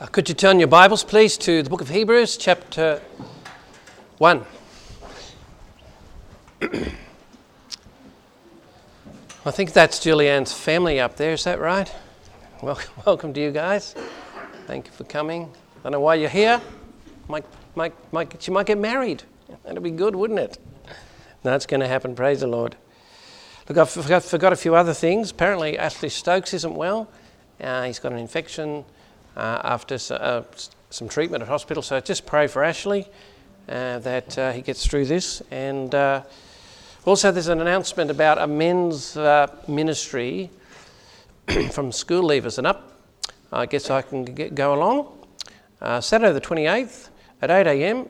Uh, could you turn your Bibles, please, to the book of Hebrews, chapter 1. I think that's Julianne's family up there, is that right? Welcome, welcome to you guys. Thank you for coming. I don't know why you're here. Might, might, might, she might get married. That'd be good, wouldn't it? That's going to happen, praise the Lord. Look, I forgot, forgot a few other things. Apparently, Ashley Stokes isn't well. Uh, he's got an infection uh, after uh, some treatment at hospital. So just pray for Ashley uh, that uh, he gets through this. And uh, also, there's an announcement about a men's ministry from school leavers and up. I guess I can get, go along. Saturday the 28th at 8 a.m.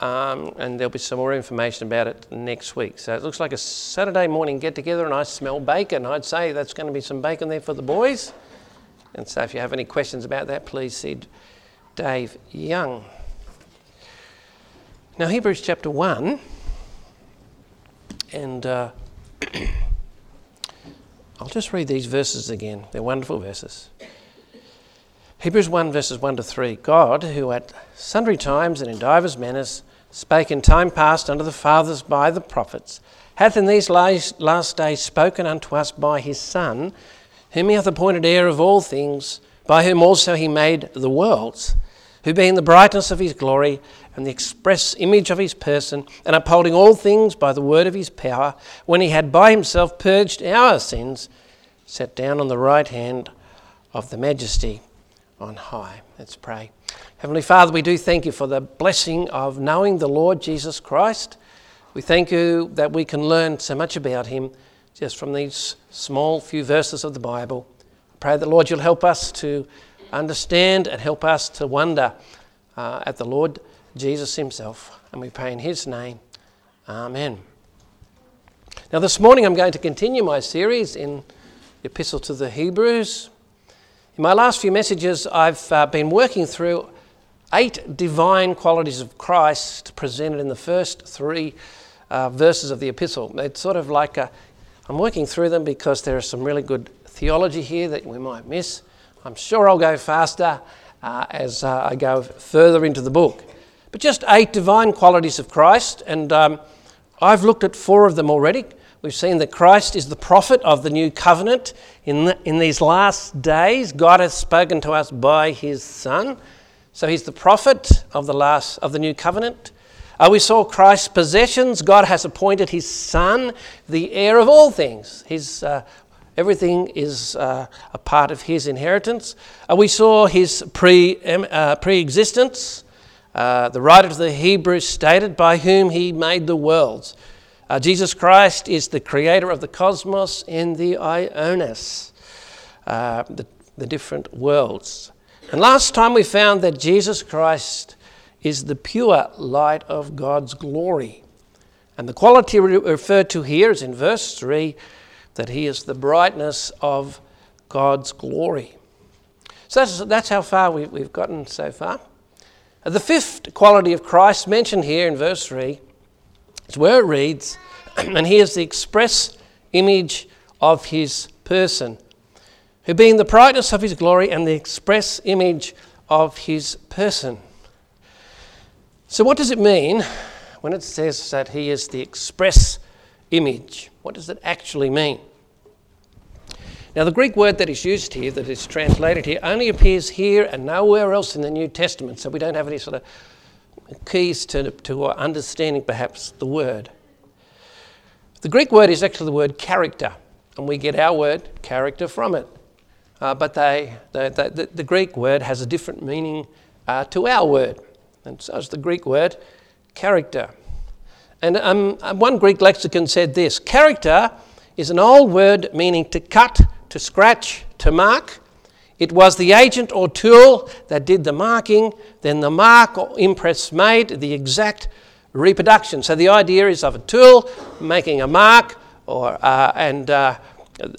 Um, and there'll be some more information about it next week. So it looks like a Saturday morning get together, and I smell bacon. I'd say that's going to be some bacon there for the boys. And so if you have any questions about that, please see Dave Young. Now, Hebrews chapter 1, and uh, I'll just read these verses again. They're wonderful verses. Hebrews 1, verses 1 to 3. God, who at sundry times and in divers manners spake in time past unto the fathers by the prophets, hath in these last days spoken unto us by his Son whom he hath appointed heir of all things, by whom also he made the worlds, who being the brightness of his glory and the express image of his person, and upholding all things by the word of his power, when he had by himself purged our sins, sat down on the right hand of the majesty on high. Let's pray. Heavenly Father, we do thank you for the blessing of knowing the Lord Jesus Christ. We thank you that we can learn so much about him just from these small few verses of the Bible. I pray that, Lord, you'll help us to understand and help us to wonder uh, at the Lord Jesus Himself. And we pray in His name. Amen. Now, this morning I'm going to continue my series in the Epistle to the Hebrews. In my last few messages, I've uh, been working through eight divine qualities of Christ presented in the first three uh, verses of the epistle. It's sort of like a I'm working through them because there is some really good theology here that we might miss. I'm sure I'll go faster uh, as uh, I go further into the book. But just eight divine qualities of Christ, and um, I've looked at four of them already. We've seen that Christ is the prophet of the new covenant. In, the, in these last days, God has spoken to us by his Son. So he's the prophet of the, last, of the new covenant. Uh, we saw Christ's possessions. God has appointed his Son the heir of all things. His, uh, everything is uh, a part of his inheritance. Uh, we saw his pre, uh, existence. Uh, the writer to the Hebrews stated, by whom he made the worlds. Jesus Christ is the creator of the cosmos and the ionos, the, the different worlds. And last time we found that Jesus Christ is the pure light of God's glory. And the quality referred to here is in verse 3 that he is the brightness of God's glory. So that's, that's how far we, we've gotten so far. The fifth quality of Christ mentioned here in verse 3 is where it reads, and he is the express image of his person, who being the brightness of his glory and the express image of his person. So, what does it mean when it says that he is the express image? What does it actually mean? Now, the Greek word that is used here, that is translated here, only appears here and nowhere else in the New Testament, so we don't have any sort of keys to, to understanding perhaps the word. The Greek word is actually the word character, and we get our word character from it. Uh, but they, they, they, the, the, Greek word has a different meaning uh, to our word. And so is the Greek word character. And um, one Greek lexicon said this character is an old word meaning to cut, to scratch, to mark. It was the agent or tool that did the marking, then the mark or impress made the exact reproduction. So the idea is of a tool making a mark, or, uh, and, uh,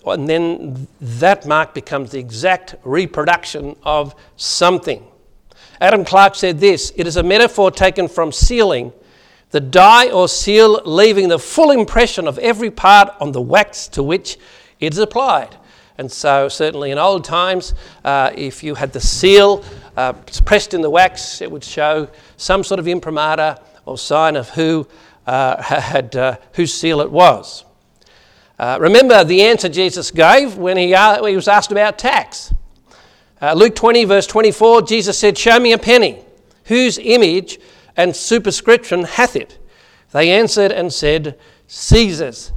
and then that mark becomes the exact reproduction of something. Adam Clarke said this It is a metaphor taken from sealing, the die or seal leaving the full impression of every part on the wax to which it is applied. And so, certainly in old times, uh, if you had the seal uh, pressed in the wax, it would show some sort of imprimatur or sign of who uh, had uh, whose seal it was. Uh, remember the answer Jesus gave when he, uh, he was asked about tax. Luke 20, verse 24, Jesus said, Show me a penny. Whose image and superscription hath it? They answered and said, Caesar's.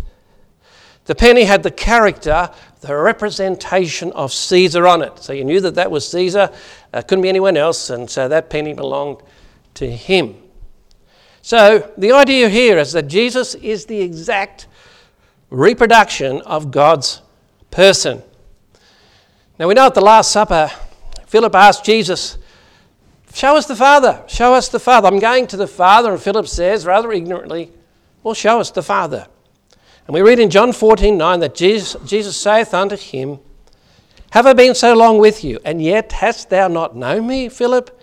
The penny had the character, the representation of Caesar on it. So you knew that that was Caesar, uh, couldn't be anyone else, and so that penny belonged to him. So the idea here is that Jesus is the exact reproduction of God's person. Now we know at the Last Supper, Philip asked Jesus, Show us the Father, show us the Father. I'm going to the Father, and Philip says, rather ignorantly, Well, show us the Father. And we read in John 14 9 that Jesus, Jesus saith unto him, Have I been so long with you, and yet hast thou not known me, Philip?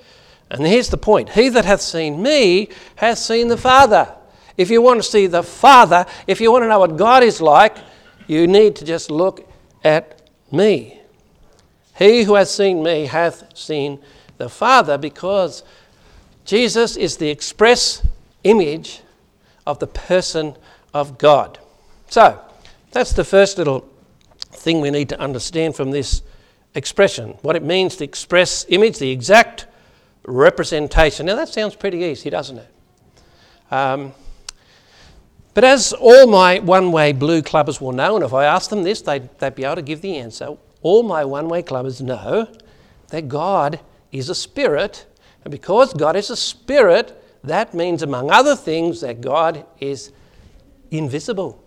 And here's the point He that hath seen me hath seen the Father. If you want to see the Father, if you want to know what God is like, you need to just look at me. He who hath seen me hath seen the Father, because Jesus is the express image of the person of God. So, that's the first little thing we need to understand from this expression what it means the express image, the exact representation. Now, that sounds pretty easy, doesn't it? Um, but as all my one way blue clubbers will know, and if I ask them this, they'd, they'd be able to give the answer. All my one way clubbers know that God is a spirit, and because God is a spirit, that means, among other things, that God is invisible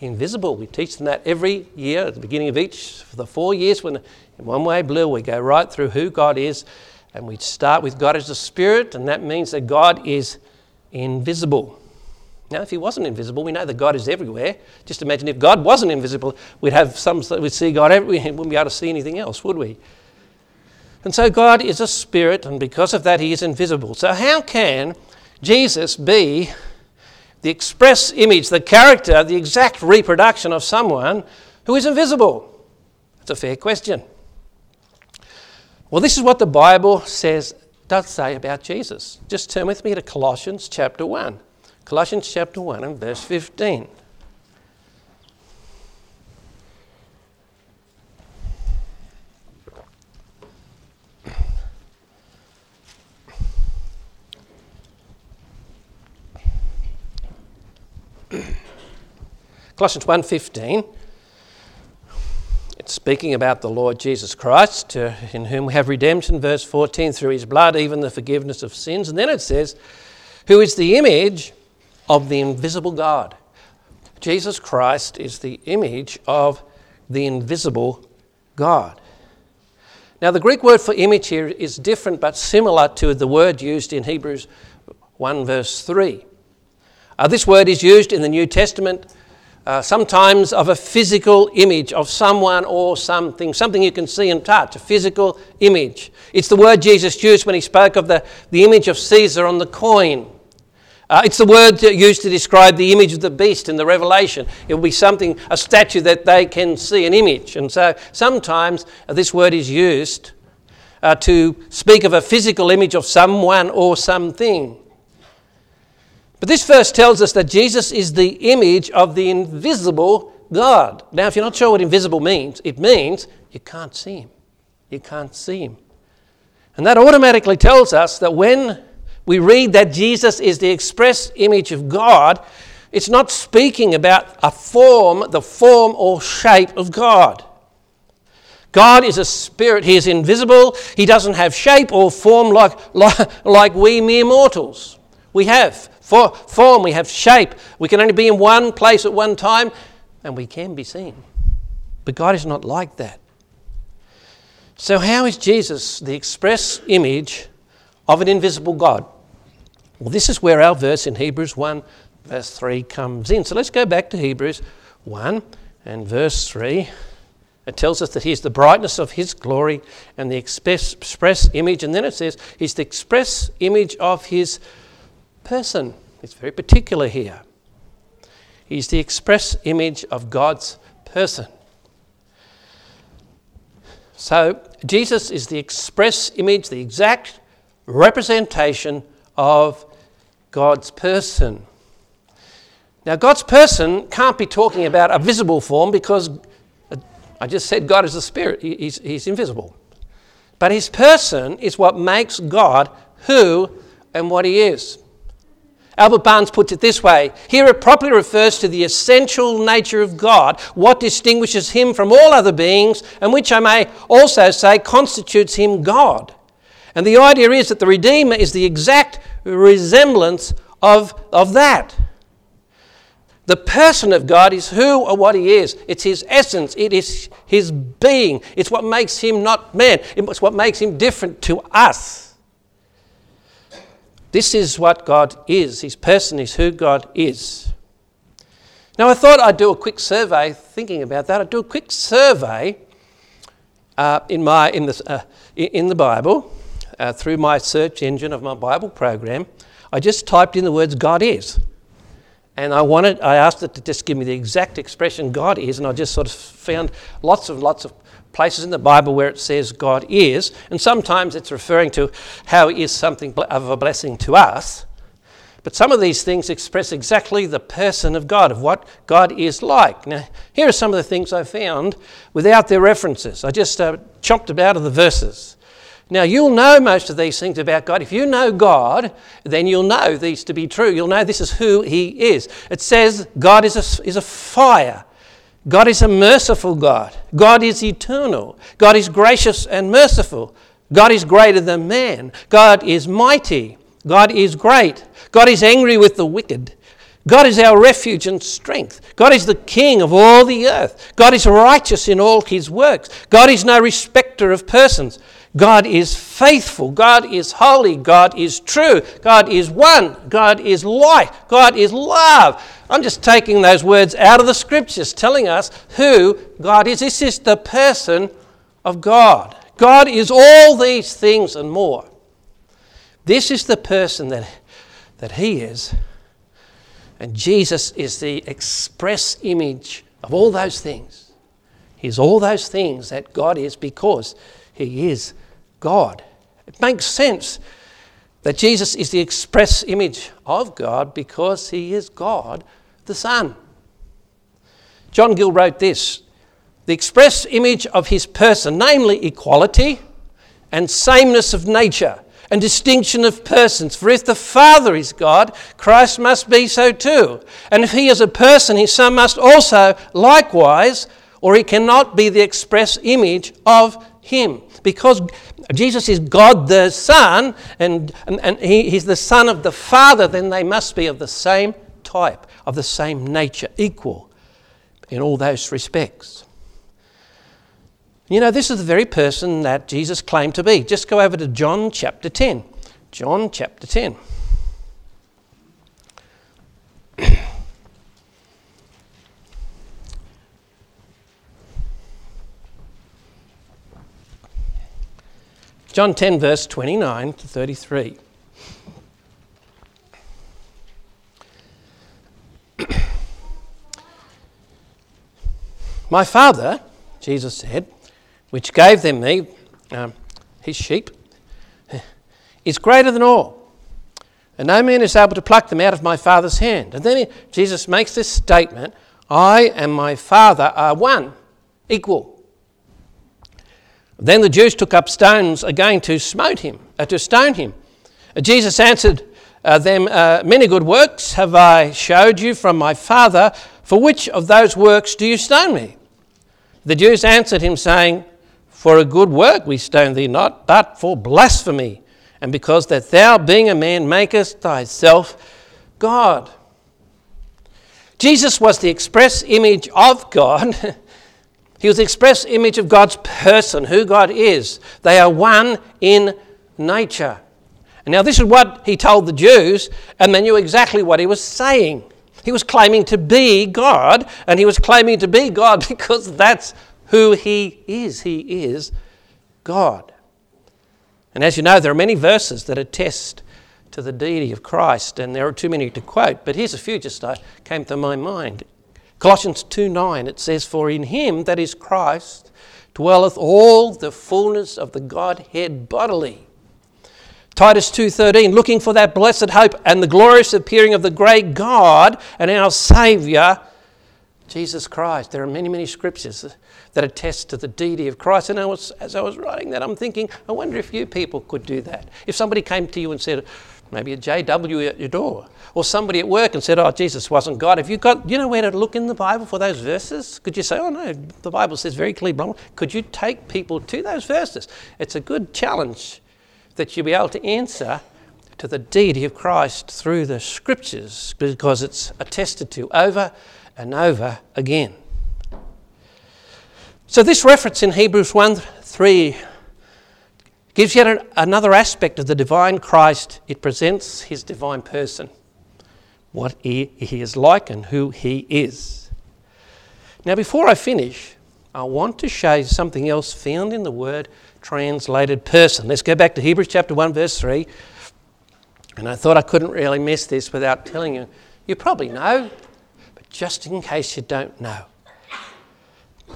invisible. We teach them that every year at the beginning of each, for the four years, when in one way blue, we go right through who God is, and we start with God as a spirit, and that means that God is invisible. Now, if he wasn't invisible, we know that God is everywhere. Just imagine if God wasn't invisible, we'd have some, we'd see God everywhere, we wouldn't be able to see anything else, would we? And so God is a spirit, and because of that, he is invisible. So, how can Jesus be the express image, the character, the exact reproduction of someone who is invisible? That's a fair question. Well, this is what the Bible says, does say about Jesus. Just turn with me to Colossians chapter 1. Colossians chapter 1 and verse 15. Colossians 1:15 it's speaking about the Lord Jesus Christ uh, in whom we have redemption verse 14 through his blood even the forgiveness of sins and then it says who is the image of the invisible God Jesus Christ is the image of the invisible God now the Greek word for image here is different but similar to the word used in Hebrews 1 verse 3 uh, this word is used in the New Testament uh, sometimes of a physical image of someone or something, something you can see and touch, a physical image. It's the word Jesus used when he spoke of the, the image of Caesar on the coin. Uh, it's the word used to describe the image of the beast in the Revelation. It will be something, a statue that they can see, an image. And so sometimes uh, this word is used uh, to speak of a physical image of someone or something. But this verse tells us that Jesus is the image of the invisible God. Now, if you're not sure what invisible means, it means you can't see him. You can't see him. And that automatically tells us that when we read that Jesus is the express image of God, it's not speaking about a form, the form or shape of God. God is a spirit. He is invisible. He doesn't have shape or form like, like, like we mere mortals. We have for form, we have shape. We can only be in one place at one time, and we can be seen. But God is not like that. So, how is Jesus the express image of an invisible God? Well, this is where our verse in Hebrews 1, verse 3 comes in. So, let's go back to Hebrews 1 and verse 3. It tells us that He's the brightness of His glory and the express, express image. And then it says He's the express image of His person. It's very particular here. He's the express image of God's person. So, Jesus is the express image, the exact representation of God's person. Now, God's person can't be talking about a visible form because uh, I just said God is a spirit, he's, he's invisible. But his person is what makes God who and what he is. Albert Barnes puts it this way here it properly refers to the essential nature of God, what distinguishes him from all other beings, and which I may also say constitutes him God. And the idea is that the Redeemer is the exact resemblance of, of that. The person of God is who or what he is. It's his essence. It is his being. It's what makes him not man. It's what makes him different to us. This is what God is. His person is who God is. Now, I thought I'd do a quick survey, thinking about that. I'd do a quick survey uh, in, my, in, the, uh, in the Bible uh, through my search engine of my Bible program. I just typed in the words God is. And I wanted, I asked it to just give me the exact expression God is, and I just sort of found lots and lots of places in the Bible where it says God is, and sometimes it's referring to how is something of a blessing to us. But some of these things express exactly the person of God, of what God is like. Now, here are some of the things I found without their references. I just uh, chopped them out of the verses. Now, you'll know most of these things about God. If you know God, then you'll know these to be true. You'll know this is who He is. It says God is a, is a fire. God is a merciful God. God is eternal. God is gracious and merciful. God is greater than man. God is mighty. God is great. God is angry with the wicked. God is our refuge and strength. God is the king of all the earth. God is righteous in all his works. God is no respecter of persons. God is faithful. God is holy. God is true. God is one. God is light. God is love. I'm just taking those words out of the scriptures, telling us who God is. This is the person of God. God is all these things and more. This is the person that, that He is. And Jesus is the express image of all those things. He's all those things that God is because He is God. It makes sense that Jesus is the express image of God because he is God the Son. John Gill wrote this the express image of his person, namely equality and sameness of nature and distinction of persons. For if the Father is God, Christ must be so too. And if he is a person, his Son must also likewise, or he cannot be the express image of him. Because Jesus is God the Son, and, and, and he, He's the Son of the Father, then they must be of the same type, of the same nature, equal in all those respects. You know, this is the very person that Jesus claimed to be. Just go over to John chapter 10. John chapter 10. John 10, verse 29 to 33. My Father, Jesus said, which gave them me, um, his sheep, is greater than all. And no man is able to pluck them out of my Father's hand. And then Jesus makes this statement I and my Father are one, equal. Then the Jews took up stones again to smote him, uh, to stone him. Uh, Jesus answered uh, them, uh, Many good works have I showed you from my Father. For which of those works do you stone me? The Jews answered him, saying, For a good work we stone thee not, but for blasphemy, and because that thou, being a man, makest thyself God. Jesus was the express image of God. He was the express image of God's person, who God is. They are one in nature. And now, this is what he told the Jews, and they knew exactly what he was saying. He was claiming to be God, and he was claiming to be God because that's who he is. He is God. And as you know, there are many verses that attest to the deity of Christ, and there are too many to quote, but here's a few just uh, came to my mind. Colossians 2 9, it says, For in him, that is Christ, dwelleth all the fullness of the Godhead bodily. Titus 2:13 looking for that blessed hope and the glorious appearing of the great God and our savior Jesus Christ. There are many many scriptures that attest to the deity of Christ and I was, as I was writing that I'm thinking I wonder if you people could do that. If somebody came to you and said maybe a JW at your door or somebody at work and said oh Jesus wasn't God. Have you got you know where to look in the Bible for those verses? Could you say oh no the Bible says very clearly could you take people to those verses? It's a good challenge that you'll be able to answer to the deity of Christ through the scriptures because it's attested to over and over again. So, this reference in Hebrews 1 3 gives yet another aspect of the divine Christ. It presents his divine person, what he, is like and who he is. Now, before I finish, I want to show you something else found in the word translated person. Let's go back to Hebrews chapter 1, verse 3. And I thought I couldn't really miss this without telling you. You probably know, but just in case you don't know.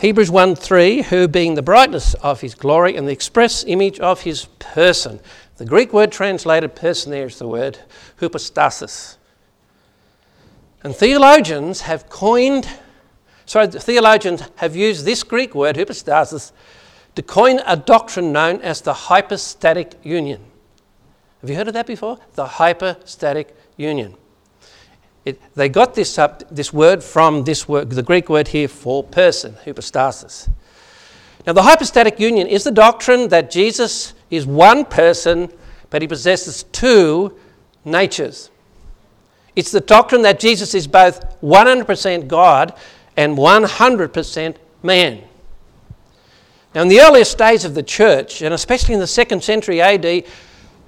Hebrews 1 3, who being the brightness of his glory and the express image of his person. The Greek word translated person there is the word hypostasis. And theologians have coined, sorry, theologians have used this Greek word, hypostasis, to coin a doctrine known as the hypostatic union. Have you heard of that before? The hypostatic union. It, they got this, up, this word from this word, the Greek word here for person, hypostasis. Now, the hypostatic union is the doctrine that Jesus is one person, but he possesses two natures. It's the doctrine that Jesus is both 100% God and 100% man. Now, in the earliest days of the church, and especially in the second century AD,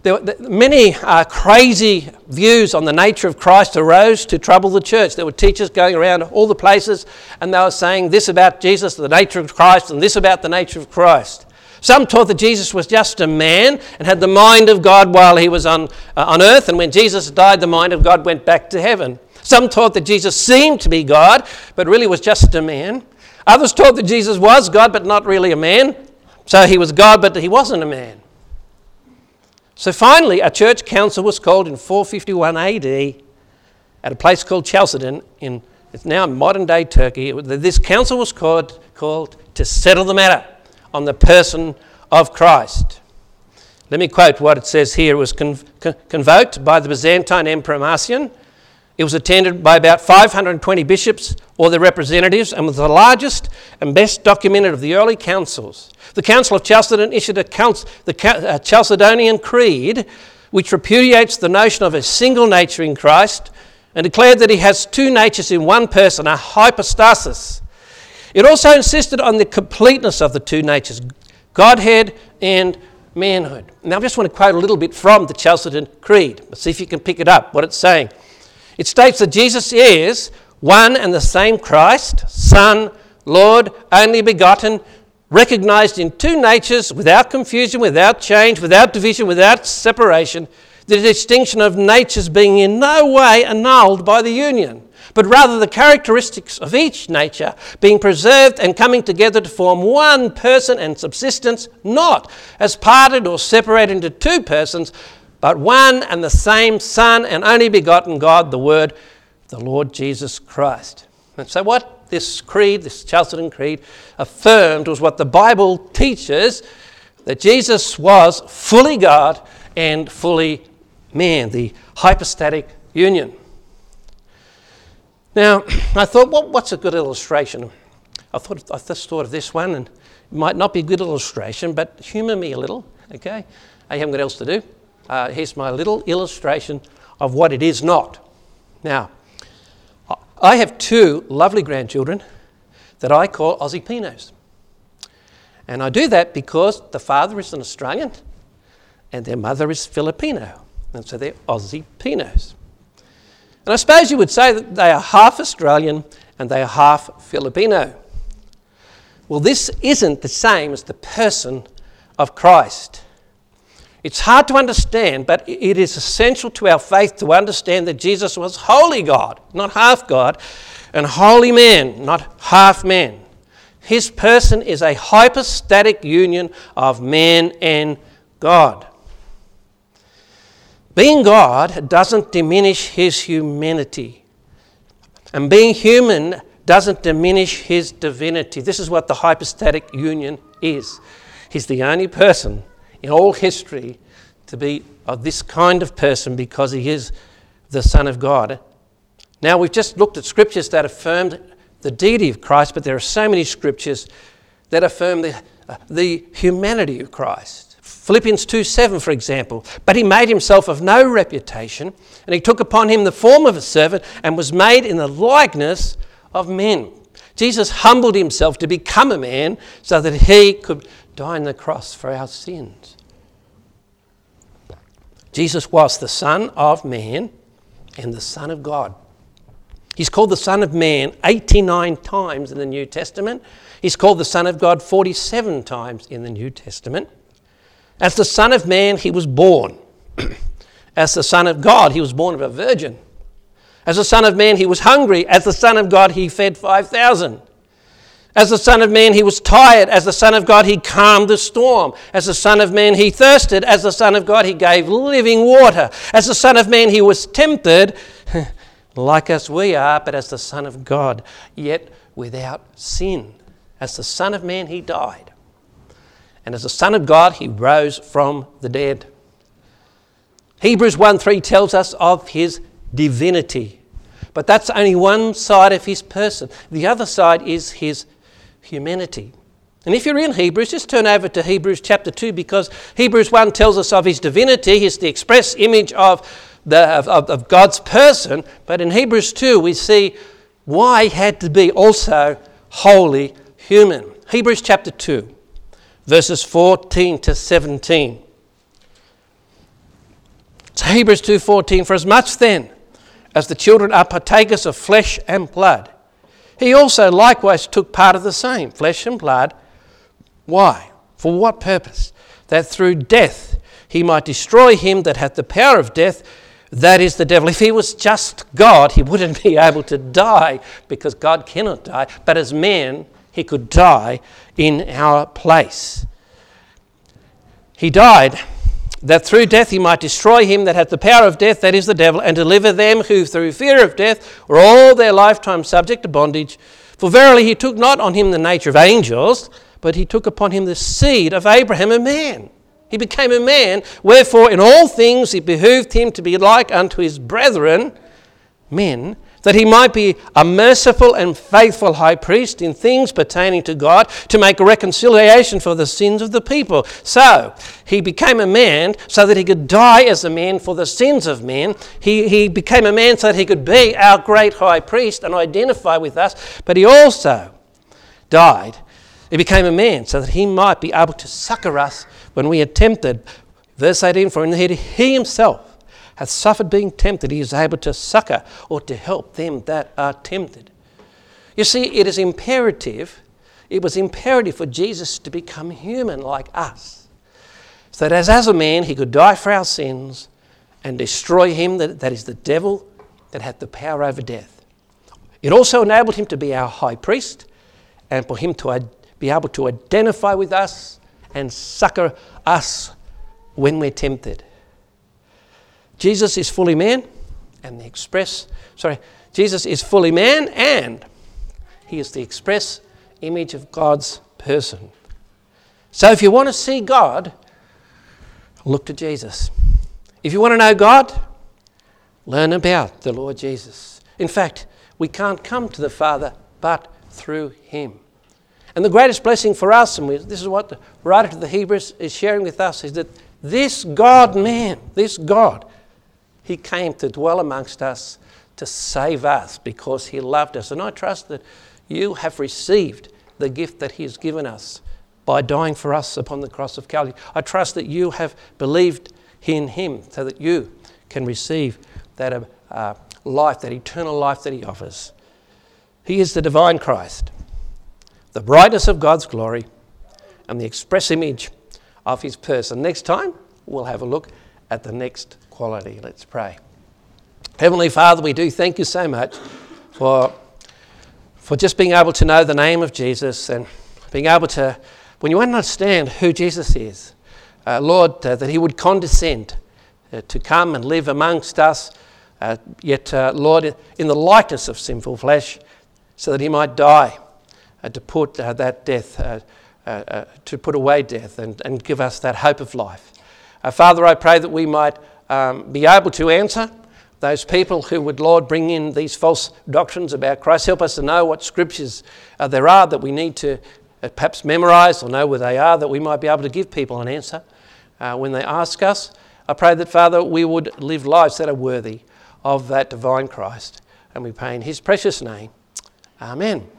there were many uh, crazy views on the nature of Christ arose to trouble the church. There were teachers going around all the places, and they were saying this about Jesus, the nature of Christ, and this about the nature of Christ. Some taught that Jesus was just a man and had the mind of God while he was on, uh, on earth, and when Jesus died, the mind of God went back to heaven. Some taught that Jesus seemed to be God, but really was just a man. Others taught that Jesus was God, but not really a man. So he was God, but he wasn't a man. So finally, a church council was called in 451 AD at a place called Chalcedon in it's now modern day Turkey. This council was called, called to settle the matter on the person of Christ. Let me quote what it says here. It was convoked by the Byzantine Emperor Marcian it was attended by about 520 bishops or their representatives and was the largest and best documented of the early councils. The Council of Chalcedon issued a council, the uh, Chalcedonian Creed, which repudiates the notion of a single nature in Christ and declared that he has two natures in one person, a hypostasis. It also insisted on the completeness of the two natures, Godhead and manhood. Now, I just want to quote a little bit from the Chalcedon Creed. Let's see if you can pick it up, what it's saying. It states that Jesus is one and the same Christ, Son, Lord, only begotten, recognized in two natures without confusion, without change, without division, without separation, the distinction of natures being in no way annulled by the union, but rather the characteristics of each nature being preserved and coming together to form one person and subsistence, not as parted or separated into two persons, but one and the same Son and only begotten God, the Word, the Lord Jesus Christ. And so, what this creed, this Chalcedon Creed, affirmed was what the Bible teaches that Jesus was fully God and fully man, the hypostatic union. Now, I thought, well, what's a good illustration? I thought I just thought of this one, and it might not be a good illustration, but humour me a little, okay? I haven't got else to do uh, here's my little illustration of what it is not. Now, I have two lovely grandchildren that I call Aussie Pinos. And I do that because the father is an Australian and their mother is Filipino. And so they're Aussie Pinos. And I suppose you would say that they are half Australian and they are half Filipino. Well, this isn't the same as the person of Christ. It's hard to understand, but it is essential to our faith to understand that Jesus was wholly God, not half God, and wholly man, not half man. His person is a hypostatic union of man and God. Being God doesn't diminish his humanity. And being human doesn't diminish his divinity. This is what the hypostatic union is. He's the only person in all history to be of this kind of person because he is the Son of God. Now, we've just looked at scriptures that affirmed the deity of Christ, but there are so many scriptures that affirm the, uh, the humanity of Christ. Philippians 2 7, for example. But he made himself of no reputation, and he took upon him the form of a servant, and was made in the likeness of men. Jesus humbled himself to become a man so that he could die on the cross for our sins. Jesus was the Son of Man and the Son of God. He's called the Son of Man 89 times in the New Testament. He's called the Son of God 47 times in the New Testament. As the Son of Man, he was born. As the Son of God, he was born of a virgin. As the Son of Man, he was hungry. As the Son of God, he fed 5,000. As the Son of Man, he was tired. As the Son of God, he calmed the storm. As the Son of Man, he thirsted. As the Son of God, he gave living water. As the Son of Man, he was tempted, like as we are, but as the Son of God, yet without sin. As the Son of Man, he died. And as the Son of God, he rose from the dead. Hebrews 1 3 tells us of his divinity. But that's only one side of his person. The other side is his humanity. And if you're in Hebrews, just turn over to Hebrews chapter 2 because Hebrews 1 tells us of his divinity. He's the express image of, the, of, of God's person. But in Hebrews 2, we see why he had to be also wholly human. Hebrews chapter 2 verses 14 to 17. So Hebrews 2:14 for as much then as the children are partakers of flesh and blood he also likewise took part of the same flesh and blood. Why? For what purpose? That through death he might destroy him that hath the power of death. That is the devil. If he was just God he wouldn't be able to die because God cannot die. But as man he could die in our place. He died that through death he might destroy him that hath the power of death, that is the devil, and deliver them who through fear of death were all their lifetime subject to bondage. For verily he took not on him the nature of angels, but he took upon him the seed of Abraham, a man. He became a man, wherefore in all things it behooved him to be like unto his brethren, men, that he might be a merciful and faithful high priest in things pertaining to God to make reconciliation for the sins of the people. So, he became a man so that he could die as a man for the sins of men. He, he became a man so that he could be our great high priest and identify with us. But he also died. He became a man so that he might be able to succor us when we are tempted. Verse 18 For he himself hath suffered being tempted, he is able to succor or to help them that are tempted. You see, it is imperative, it was imperative for Jesus to become human like us, so that as, as a man he could die for our sins and destroy him that, that is the devil that had the power over death. It also enabled him to be our high priest and for him to be able to identify with us and succor us when we're tempted. Jesus is fully man and the express, sorry, Jesus is fully man and he is the express image of God's person. So if you want to see God, look to Jesus. If you want to know God, learn about the Lord Jesus. In fact, we can't come to the Father but through him. And the greatest blessing for us, and this is what the writer to the Hebrews is sharing with us, is that this God man, this God, he came to dwell amongst us to save us because He loved us. And I trust that you have received the gift that He has given us by dying for us upon the cross of Calvary. I trust that you have believed in Him so that you can receive that uh, life, that eternal life that He offers. He is the divine Christ, the brightness of God's glory, and the express image of His person. Next time, we'll have a look at the next quality. Let's pray. Heavenly Father, we do thank you so much for, for just being able to know the name of Jesus and being able to, when you understand who Jesus is, uh, Lord, uh, that He would condescend uh, to come and live amongst us, uh, yet, uh, Lord, in the likeness of sinful flesh, so that He might die uh, to put that death, to put away death and, and give us that hope of life. Father, I pray that we might um, be able to answer those people who would, Lord, bring in these false doctrines about Christ. Help us to know what scriptures uh, there are that we need to uh, perhaps memorize or know where they are, that we might be able to give people an answer uh, when they ask us. I pray that, Father, we would live lives that are worthy of that divine Christ. And we pray in his precious name. Amen.